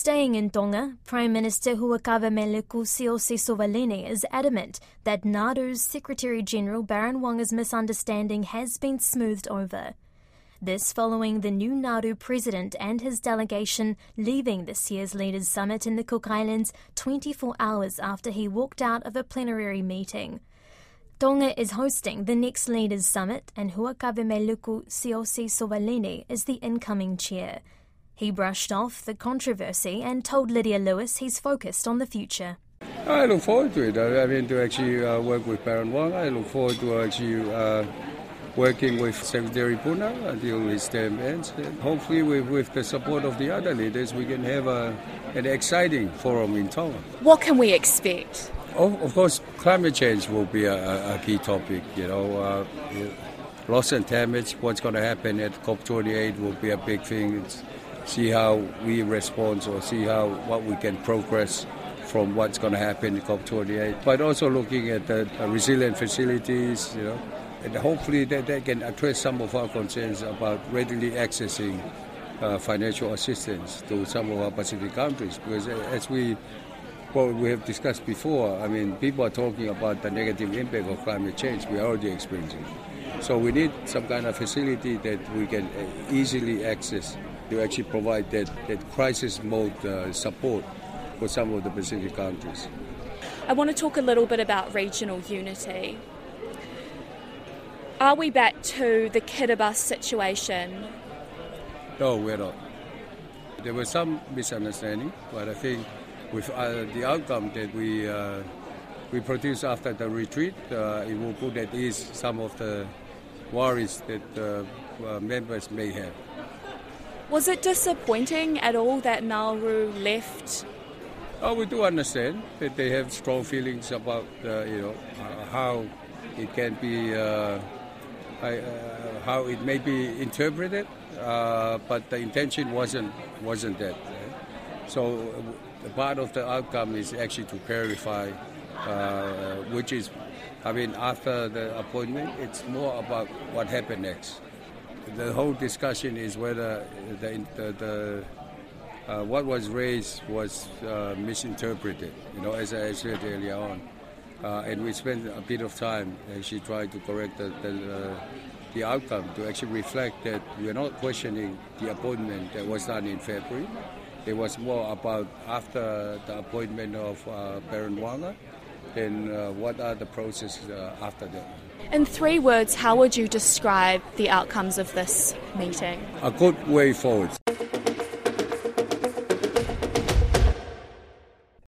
Staying in Tonga, Prime Minister Hu'akavameiliku Siaosi Sovaleni is adamant that Nauru's Secretary General Baron Waqa's misunderstanding has been smoothed over. This following the new Nauru president and his delegation leaving this year's Leaders Summit in the Cook Islands 24 hours after he walked out of a plenary meeting. Tonga is hosting the next Leaders Summit, and Hu'akavameiliku Siaosi Sovaleni is the incoming chair. He brushed off the controversy and told Lydia Lewis he's focused on the future. I look forward to it. I mean, to actually uh, work with Baron Waqa. I look forward to actually uh, working with Secretary Puna until his term ends. And hopefully, with, with the support of the other leaders, we can have a, an exciting forum in Tonga. What can we expect? Of, of course, climate change will be a, a key topic. You know, uh, loss and damage. What's going to happen at COP28 will be a big thing. It's, see how we respond or see how what we can progress from what's going to happen in COP28. But also looking at the resilient facilities, you know, and hopefully that they can address some of our concerns about readily accessing uh, financial assistance to some of our Pacific countries. Because as we what we have discussed before, I mean, people are talking about the negative impact of climate change. We are already experiencing. So we need some kind of facility that we can easily access to actually provide that, that crisis mode uh, support for some of the Pacific countries. I want to talk a little bit about regional unity. Are we back to the Kiribati situation? No, we're not. There was some misunderstanding, but I think with uh, the outcome that we uh, we produced after the retreat, uh, it will put at ease some of the worries that uh, uh, members may have. Was it disappointing at all that Nauru left? Oh, we do understand that they have strong feelings about uh, you know how it can be uh, how it may be interpreted, uh, but the intention wasn't wasn't that. Right? So part of the outcome is actually to clarify, uh, which is, I mean, after the appointment, it's more about what happened next the whole discussion is whether the, the, the uh, what was raised was uh, misinterpreted. You know, as I said earlier on, uh, and we spent a bit of time actually trying to correct the, the, the outcome to actually reflect that we're not questioning the appointment that was done in February. It was more about after the appointment of uh, Baron Waqa, then uh, what are the processes uh, after that. In three words, how would you describe the outcomes of this meeting? A good way forward.